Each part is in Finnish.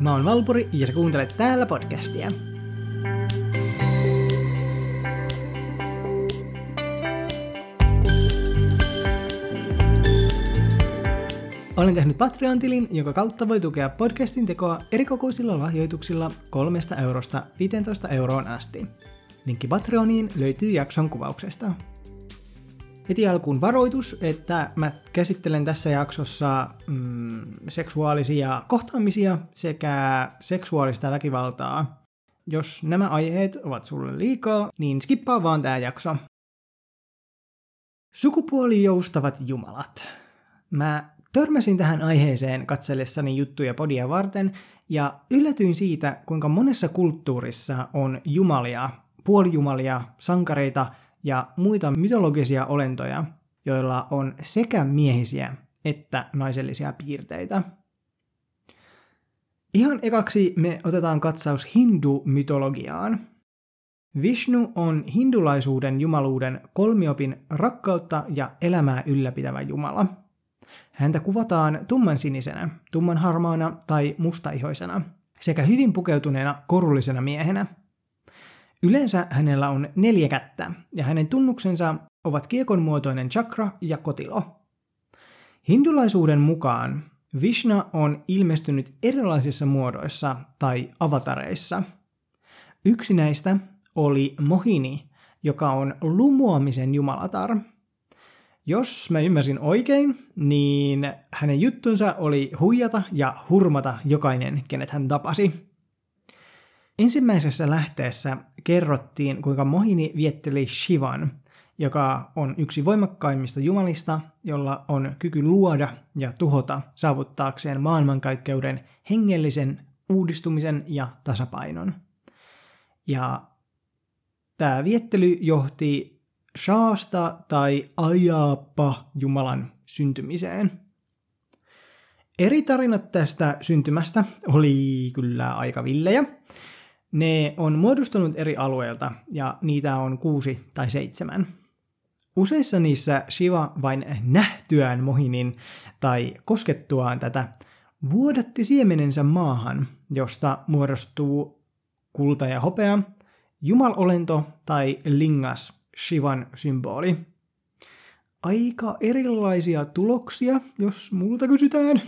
mä oon Valpuri ja sä kuuntelet täällä podcastia. Olen tehnyt Patreon-tilin, jonka kautta voi tukea podcastin tekoa erikokoisilla lahjoituksilla 3 eurosta 15 euroon asti. Linkki Patreoniin löytyy jakson kuvauksesta. Heti alkuun varoitus, että mä käsittelen tässä jaksossa mm, seksuaalisia kohtaamisia sekä seksuaalista väkivaltaa. Jos nämä aiheet ovat sulle liikaa, niin skippaa vaan tää jakso. Sukupuolijoustavat jumalat. Mä törmäsin tähän aiheeseen katsellessani juttuja podia varten ja yllätyin siitä, kuinka monessa kulttuurissa on jumalia, puolijumalia, sankareita ja muita mytologisia olentoja, joilla on sekä miehisiä että naisellisia piirteitä. Ihan ekaksi me otetaan katsaus hindu-mytologiaan. Vishnu on hindulaisuuden jumaluuden kolmiopin rakkautta ja elämää ylläpitävä jumala. Häntä kuvataan tumman sinisenä, tumman harmaana tai mustaihoisena sekä hyvin pukeutuneena korullisena miehenä – Yleensä hänellä on neljä kättä, ja hänen tunnuksensa ovat kiekon muotoinen chakra ja kotilo. Hindulaisuuden mukaan Vishna on ilmestynyt erilaisissa muodoissa tai avatareissa. Yksi näistä oli Mohini, joka on lumoamisen jumalatar. Jos mä ymmärsin oikein, niin hänen juttunsa oli huijata ja hurmata jokainen, kenet hän tapasi. Ensimmäisessä lähteessä kerrottiin, kuinka Mohini vietteli Shivan, joka on yksi voimakkaimmista jumalista, jolla on kyky luoda ja tuhota saavuttaakseen maailmankaikkeuden hengellisen uudistumisen ja tasapainon. Ja tämä viettely johti Shaasta tai Ajapa Jumalan syntymiseen. Eri tarinat tästä syntymästä oli kyllä aika villejä, ne on muodostunut eri alueilta ja niitä on kuusi tai seitsemän. Useissa niissä Shiva vain nähtyään Mohinin tai koskettuaan tätä vuodatti siemenensä maahan, josta muodostuu kulta ja hopea, jumalolento tai lingas, Shivan symboli. Aika erilaisia tuloksia, jos multa kysytään.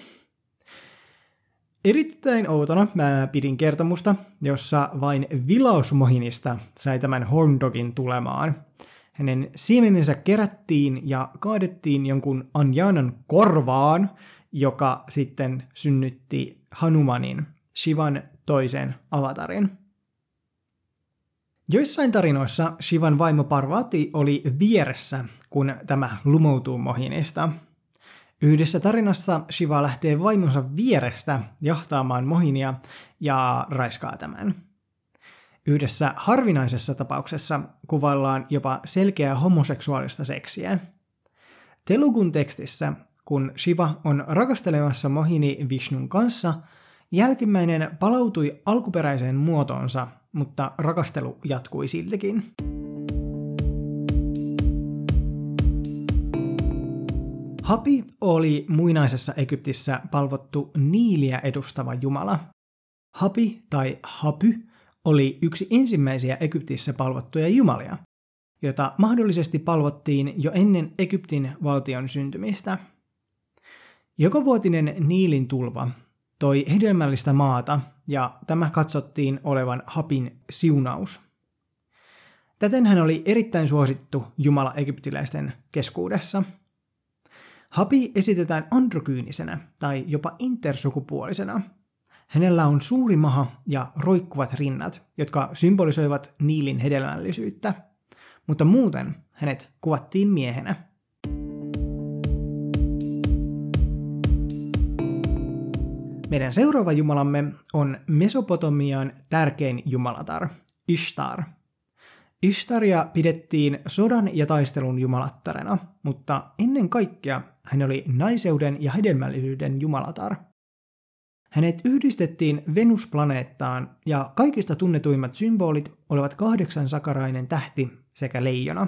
Erittäin outona mä pidin kertomusta, jossa vain vilausmohinista sai tämän horndogin tulemaan. Hänen siemenensä kerättiin ja kaadettiin jonkun Anjanan korvaan, joka sitten synnytti Hanumanin, Shivan toisen avatarin. Joissain tarinoissa Shivan vaimo Parvati oli vieressä, kun tämä lumoutuu mohinista – Yhdessä tarinassa Shiva lähtee vaimonsa vierestä jahtaamaan mohinia ja raiskaa tämän. Yhdessä harvinaisessa tapauksessa kuvaillaan jopa selkeää homoseksuaalista seksiä. Telugun tekstissä, kun Shiva on rakastelemassa Mohini Vishnun kanssa, jälkimmäinen palautui alkuperäiseen muotoonsa, mutta rakastelu jatkui siltikin. Hapi oli muinaisessa Egyptissä palvottu Niiliä edustava jumala. Hapi tai Hapy oli yksi ensimmäisiä Egyptissä palvottuja jumalia, jota mahdollisesti palvottiin jo ennen Egyptin valtion syntymistä. Jokavuotinen Niilin tulva toi hedelmällistä maata ja tämä katsottiin olevan Hapin siunaus. Täten hän oli erittäin suosittu jumala egyptiläisten keskuudessa – Hapi esitetään androkyynisenä tai jopa intersukupuolisena. Hänellä on suuri maha ja roikkuvat rinnat, jotka symbolisoivat Niilin hedelmällisyyttä, mutta muuten hänet kuvattiin miehenä. Meidän seuraava jumalamme on Mesopotamian tärkein jumalatar, Ishtar – Ishtaria pidettiin sodan ja taistelun jumalattarena, mutta ennen kaikkea hän oli naiseuden ja hedelmällisyyden jumalatar. Hänet yhdistettiin Venusplaneettaan ja kaikista tunnetuimmat symbolit olivat kahdeksan sakarainen tähti sekä leijona.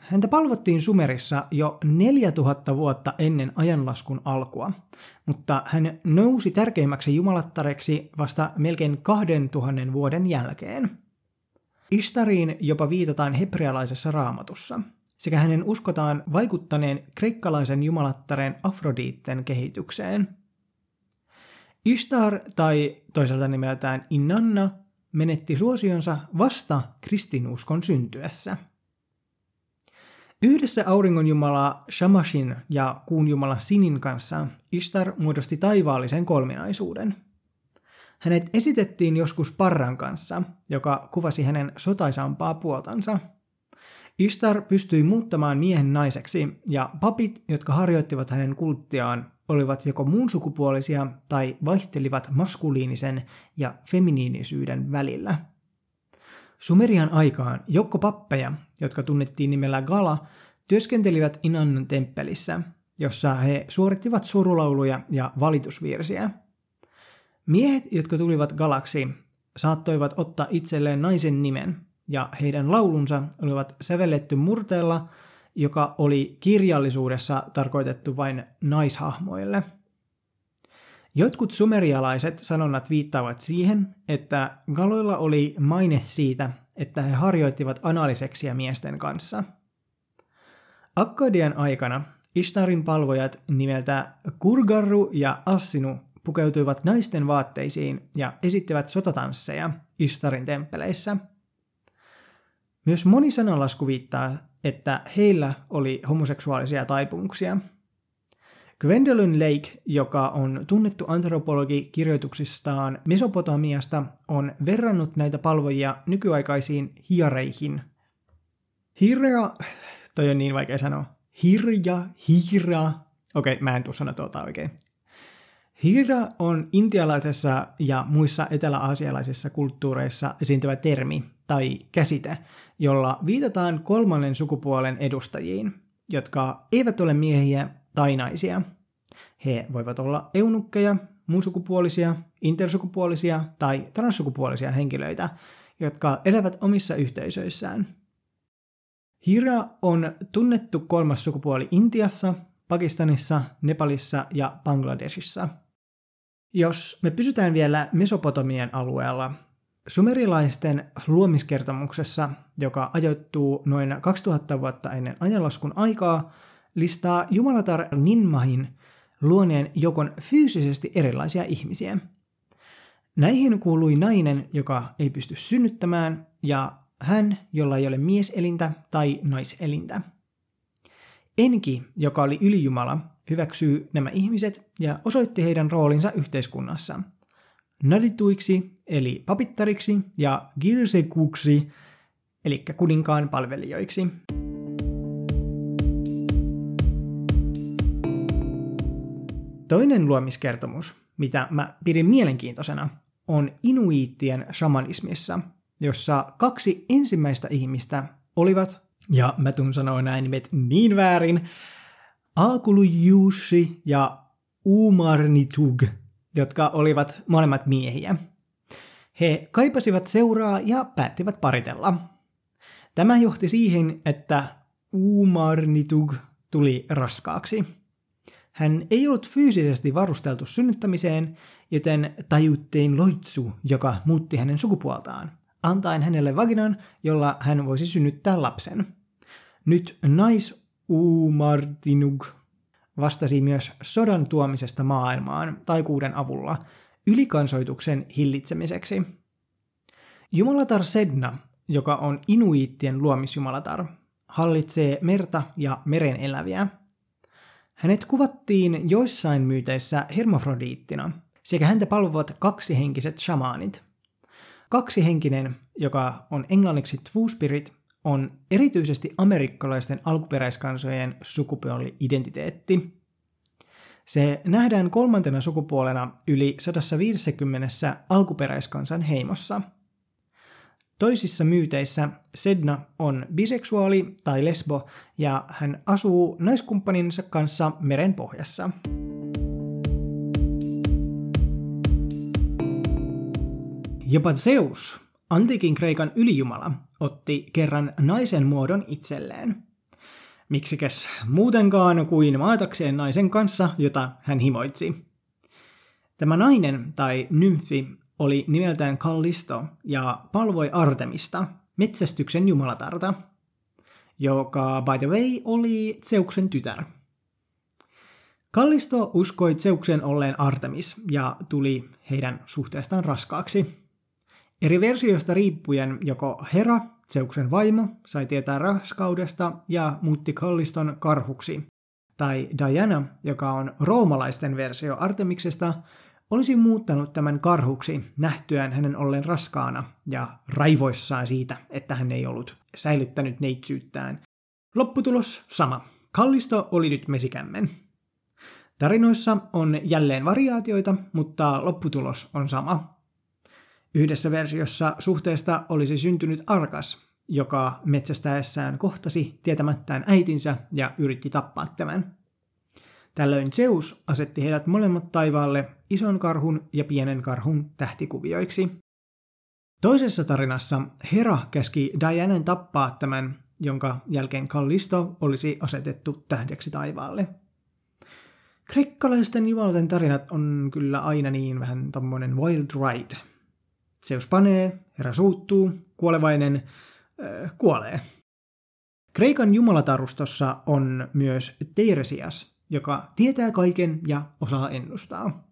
Häntä palvottiin Sumerissa jo 4000 vuotta ennen ajanlaskun alkua, mutta hän nousi tärkeimmäksi jumalattareksi vasta melkein 2000 vuoden jälkeen. Istariin jopa viitataan hebrealaisessa raamatussa, sekä hänen uskotaan vaikuttaneen kreikkalaisen jumalattaren Afroditten kehitykseen. Ishtar tai toisaalta nimeltään Inanna menetti suosionsa vasta kristinuskon syntyessä – Yhdessä auringonjumala Shamashin ja kuun jumala Sinin kanssa Ishtar muodosti taivaallisen kolminaisuuden. Hänet esitettiin joskus Parran kanssa, joka kuvasi hänen sotaisampaa puoltansa. Ishtar pystyi muuttamaan miehen naiseksi, ja papit, jotka harjoittivat hänen kulttiaan, olivat joko muun sukupuolisia tai vaihtelivat maskuliinisen ja feminiinisyyden välillä – Sumerian aikaan joukko pappeja, jotka tunnettiin nimellä Gala, työskentelivät Inannan temppelissä, jossa he suorittivat surulauluja ja valitusvirsiä. Miehet, jotka tulivat Galaksi, saattoivat ottaa itselleen naisen nimen, ja heidän laulunsa olivat sävelletty murteella, joka oli kirjallisuudessa tarkoitettu vain naishahmoille – Jotkut sumerialaiset sanonnat viittaavat siihen, että galoilla oli maine siitä, että he harjoittivat analiseksiä miesten kanssa. Akkadian aikana Ishtarin palvojat nimeltä Kurgarru ja Assinu pukeutuivat naisten vaatteisiin ja esittivät sotatansseja Ishtarin temppeleissä. Myös moni sananlasku viittaa, että heillä oli homoseksuaalisia taipumuksia – Gwendolyn Lake, joka on tunnettu antropologi kirjoituksistaan Mesopotamiasta, on verrannut näitä palvojia nykyaikaisiin hiareihin. Hirja, toi on niin vaikea sanoa. Hirja, hira. Okei, okay, mä en tuu sanoa tuota oikein. Hira on intialaisessa ja muissa etelä-aasialaisissa kulttuureissa esiintyvä termi tai käsite, jolla viitataan kolmannen sukupuolen edustajiin, jotka eivät ole miehiä tai naisia. He voivat olla eunukkeja, muunsukupuolisia, intersukupuolisia tai transsukupuolisia henkilöitä, jotka elävät omissa yhteisöissään. Hira on tunnettu kolmas sukupuoli Intiassa, Pakistanissa, Nepalissa ja Bangladesissa. Jos me pysytään vielä Mesopotamian alueella, sumerilaisten luomiskertomuksessa, joka ajoittuu noin 2000 vuotta ennen ajanlaskun aikaa, listaa Jumalatar Ninmahin luoneen jokon fyysisesti erilaisia ihmisiä. Näihin kuului nainen, joka ei pysty synnyttämään, ja hän, jolla ei ole mieselintä tai naiselintä. Enki, joka oli ylijumala, hyväksyy nämä ihmiset ja osoitti heidän roolinsa yhteiskunnassa. Nadituiksi, eli papittariksi, ja girsekuksi, eli kuninkaan palvelijoiksi. Toinen luomiskertomus, mitä mä pidin mielenkiintoisena, on inuiittien shamanismissa, jossa kaksi ensimmäistä ihmistä olivat, ja mä tuun sanoa näin nimet niin väärin, Aakulujussi ja Umarnitug, jotka olivat molemmat miehiä. He kaipasivat seuraa ja päättivät paritella. Tämä johti siihen, että Umarnitug tuli raskaaksi. Hän ei ollut fyysisesti varusteltu synnyttämiseen, joten tajuttiin loitsu, joka muutti hänen sukupuoltaan, antaen hänelle vaginan, jolla hän voisi synnyttää lapsen. Nyt nais Umartinug vastasi myös sodan tuomisesta maailmaan taikuuden avulla ylikansoituksen hillitsemiseksi. Jumalatar Sedna, joka on inuiittien luomisjumalatar, hallitsee merta ja meren eläviä – hänet kuvattiin joissain myyteissä hermafrodiittina, sekä häntä palvovat kaksihenkiset shamaanit. Kaksihenkinen, joka on englanniksi Two-Spirit, on erityisesti amerikkalaisten alkuperäiskansojen sukupuoli-identiteetti. Se nähdään kolmantena sukupuolena yli 150 alkuperäiskansan heimossa – Toisissa myyteissä Sedna on biseksuaali tai lesbo ja hän asuu naiskumppaninsa kanssa meren pohjassa. Jopa Zeus, antiikin Kreikan ylijumala, otti kerran naisen muodon itselleen. Miksikäs muutenkaan kuin maatakseen naisen kanssa, jota hän himoitsi. Tämä nainen tai nymfi oli nimeltään Kallisto ja palvoi Artemista, metsästyksen jumalatarta, joka by the way oli Zeuksen tytär. Kallisto uskoi Zeuksen olleen Artemis ja tuli heidän suhteestaan raskaaksi. Eri versioista riippuen joko Hera, Zeuksen vaimo, sai tietää raskaudesta ja muutti Kalliston karhuksi, tai Diana, joka on roomalaisten versio Artemiksesta, olisi muuttanut tämän karhuksi nähtyään hänen ollen raskaana ja raivoissaan siitä, että hän ei ollut säilyttänyt neitsyyttään. Lopputulos sama. Kallisto oli nyt mesikämmen. Tarinoissa on jälleen variaatioita, mutta lopputulos on sama. Yhdessä versiossa suhteesta olisi syntynyt Arkas, joka metsästäessään kohtasi tietämättään äitinsä ja yritti tappaa tämän. Tällöin Zeus asetti heidät molemmat taivaalle ison karhun ja pienen karhun tähtikuvioiksi. Toisessa tarinassa Hera käski Dianen tappaa tämän, jonka jälkeen Kallisto olisi asetettu tähdeksi taivaalle. Kreikkalaisten jumalten tarinat on kyllä aina niin vähän tommonen wild ride. Zeus panee, Hera suuttuu, kuolevainen äh, kuolee. Kreikan jumalatarustossa on myös Teiresias, joka tietää kaiken ja osaa ennustaa.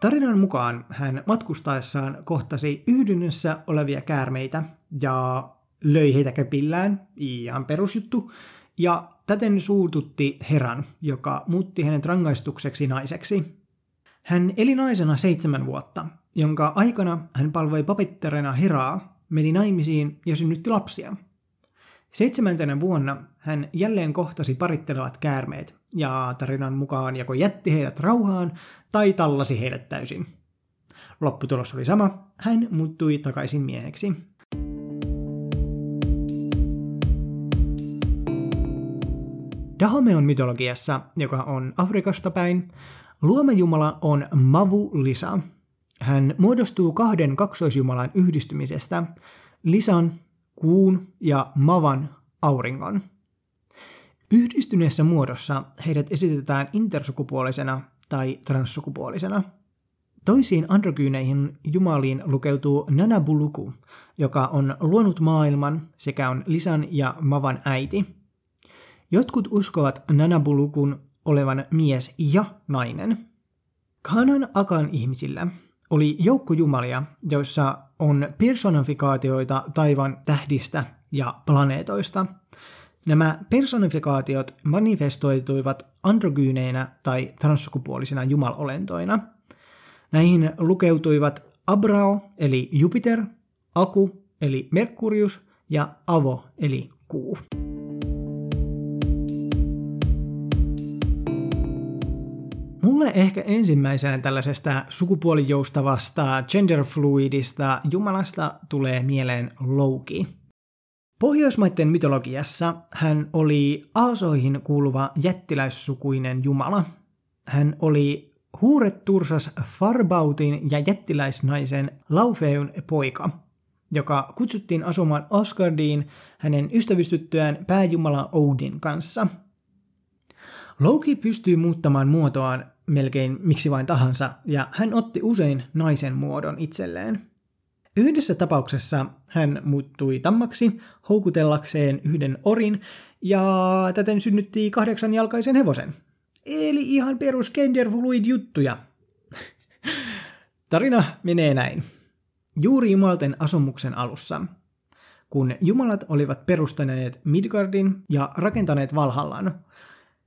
Tarinan mukaan hän matkustaessaan kohtasi yhdynnässä olevia käärmeitä ja löi heitä kepillään, ihan perusjuttu, ja täten suututti Heran, joka muutti hänet rangaistukseksi naiseksi. Hän eli naisena seitsemän vuotta, jonka aikana hän palvoi papitterena Heraa, meni naimisiin ja synnytti lapsia – Seitsemäntenä vuonna hän jälleen kohtasi parittelevat käärmeet, ja tarinan mukaan joko jätti heidät rauhaan tai tallasi heidät täysin. Lopputulos oli sama, hän muuttui takaisin mieheksi. Dahomeon mytologiassa, joka on Afrikasta päin, luomajumala on Mavu Lisa. Hän muodostuu kahden kaksoisjumalan yhdistymisestä, Lisan kuun ja mavan auringon. Yhdistyneessä muodossa heidät esitetään intersukupuolisena tai transsukupuolisena. Toisiin androgyyneihin jumaliin lukeutuu Nanabuluku, joka on luonut maailman sekä on Lisan ja Mavan äiti. Jotkut uskovat Nanabulukun olevan mies ja nainen. Kanan Akan ihmisillä oli joukko jumalia, joissa on personifikaatioita taivan tähdistä ja planeetoista. Nämä personifikaatiot manifestoituivat androgyyneinä tai transsukupuolisina jumalolentoina. Näihin lukeutuivat Abrao eli Jupiter, Aku eli Merkurius ja Avo eli Kuu. Mulle ehkä ensimmäisenä tällaisesta sukupuolijoustavasta, genderfluidista jumalasta tulee mieleen Loki. Pohjoismaiden mytologiassa hän oli Aasoihin kuuluva jättiläissukuinen jumala. Hän oli Huurettursas Farbautin ja jättiläisnaisen Laufeun poika, joka kutsuttiin asumaan Asgardiin hänen ystävystyttyään pääjumala Odin kanssa – Loki pystyy muuttamaan muotoaan melkein miksi vain tahansa, ja hän otti usein naisen muodon itselleen. Yhdessä tapauksessa hän muuttui tammaksi houkutellakseen yhden orin ja täten synnytti kahdeksanjalkaisen hevosen. Eli ihan perus genderfluid juttuja. Tarina menee näin. Juuri jumalten asumuksen alussa, kun jumalat olivat perustaneet Midgardin ja rakentaneet Valhallan,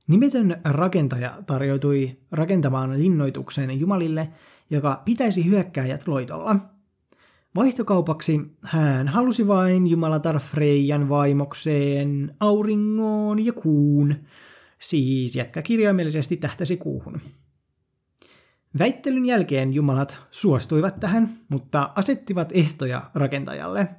Nimetön rakentaja tarjoutui rakentamaan linnoituksen Jumalille, joka pitäisi hyökkääjät loitolla. Vaihtokaupaksi hän halusi vain Jumalatar Freijan vaimokseen auringon ja kuun, siis jätkä kirjaimellisesti tähtäsi kuuhun. Väittelyn jälkeen jumalat suostuivat tähän, mutta asettivat ehtoja rakentajalle.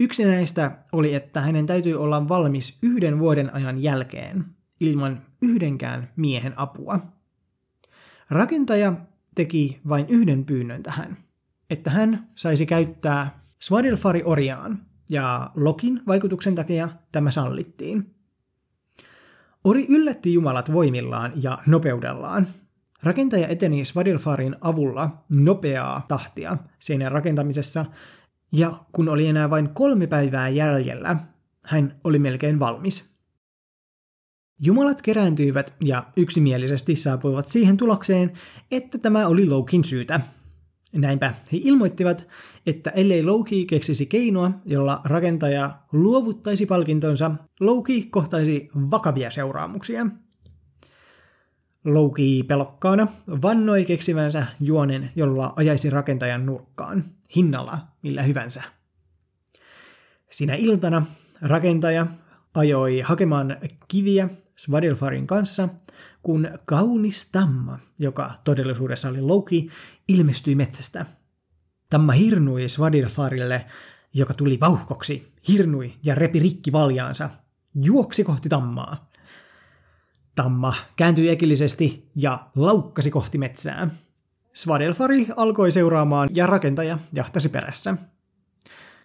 Yksi näistä oli, että hänen täytyy olla valmis yhden vuoden ajan jälkeen – ilman yhdenkään miehen apua. Rakentaja teki vain yhden pyynnön tähän, että hän saisi käyttää Svadilfari Oriaan, ja Lokin vaikutuksen takia tämä sallittiin. Ori yllätti jumalat voimillaan ja nopeudellaan. Rakentaja eteni Svadilfarin avulla nopeaa tahtia seinän rakentamisessa, ja kun oli enää vain kolme päivää jäljellä, hän oli melkein valmis. Jumalat kerääntyivät ja yksimielisesti saapuivat siihen tulokseen, että tämä oli Loukin syytä. Näinpä he ilmoittivat, että ellei Loki keksisi keinoa, jolla rakentaja luovuttaisi palkintonsa, Loki kohtaisi vakavia seuraamuksia. Loki pelokkaana vannoi keksivänsä juonen, jolla ajaisi rakentajan nurkkaan, hinnalla millä hyvänsä. Sinä iltana rakentaja ajoi hakemaan kiviä Svadilfarin kanssa, kun kaunis tamma, joka todellisuudessa oli Loki, ilmestyi metsästä. Tamma hirnui Svadilfarille, joka tuli vauhkoksi, hirnui ja repi rikki valjaansa, juoksi kohti tammaa. Tamma kääntyi äkillisesti ja laukkasi kohti metsää. Svadelfari alkoi seuraamaan ja rakentaja jahtasi perässä.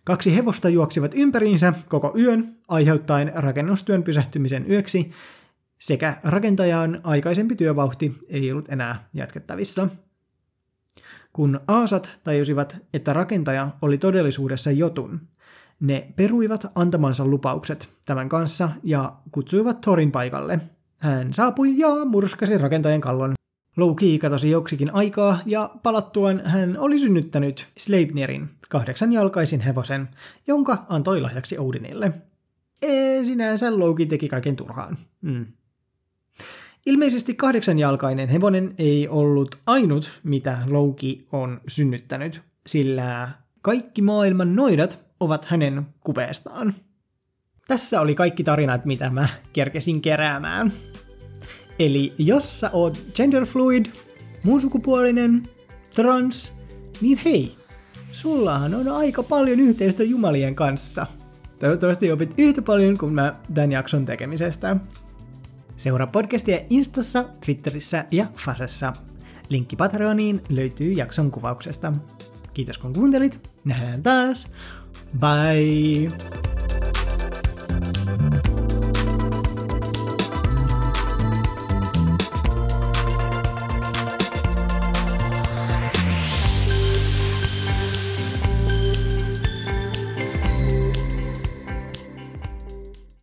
Kaksi hevosta juoksivat ympäriinsä koko yön, aiheuttaen rakennustyön pysähtymisen yöksi, sekä rakentajan aikaisempi työvauhti ei ollut enää jatkettavissa. Kun aasat tajusivat, että rakentaja oli todellisuudessa jotun, ne peruivat antamansa lupaukset tämän kanssa ja kutsuivat Thorin paikalle. Hän saapui ja murskasi rakentajan kallon. Loki katosi joksikin aikaa ja palattuaan hän oli synnyttänyt Sleipnerin, kahdeksanjalkaisin hevosen, jonka antoi lahjaksi Odinille. Ee, sinänsä Loki teki kaiken turhaan. Mm. Ilmeisesti kahdeksanjalkainen hevonen ei ollut ainut, mitä Loki on synnyttänyt, sillä kaikki maailman noidat ovat hänen kupeestaan. Tässä oli kaikki tarinat, mitä mä kerkesin keräämään. Eli jos sä oot genderfluid, muunsukupuolinen, trans, niin hei, sullahan on aika paljon yhteistä jumalien kanssa. Toivottavasti opit yhtä paljon kuin mä tämän jakson tekemisestä. Seuraa podcastia Instassa, Twitterissä ja Fasessa. Linkki Patreoniin löytyy jakson kuvauksesta. Kiitos kun kuuntelit. Nähdään taas. Bye!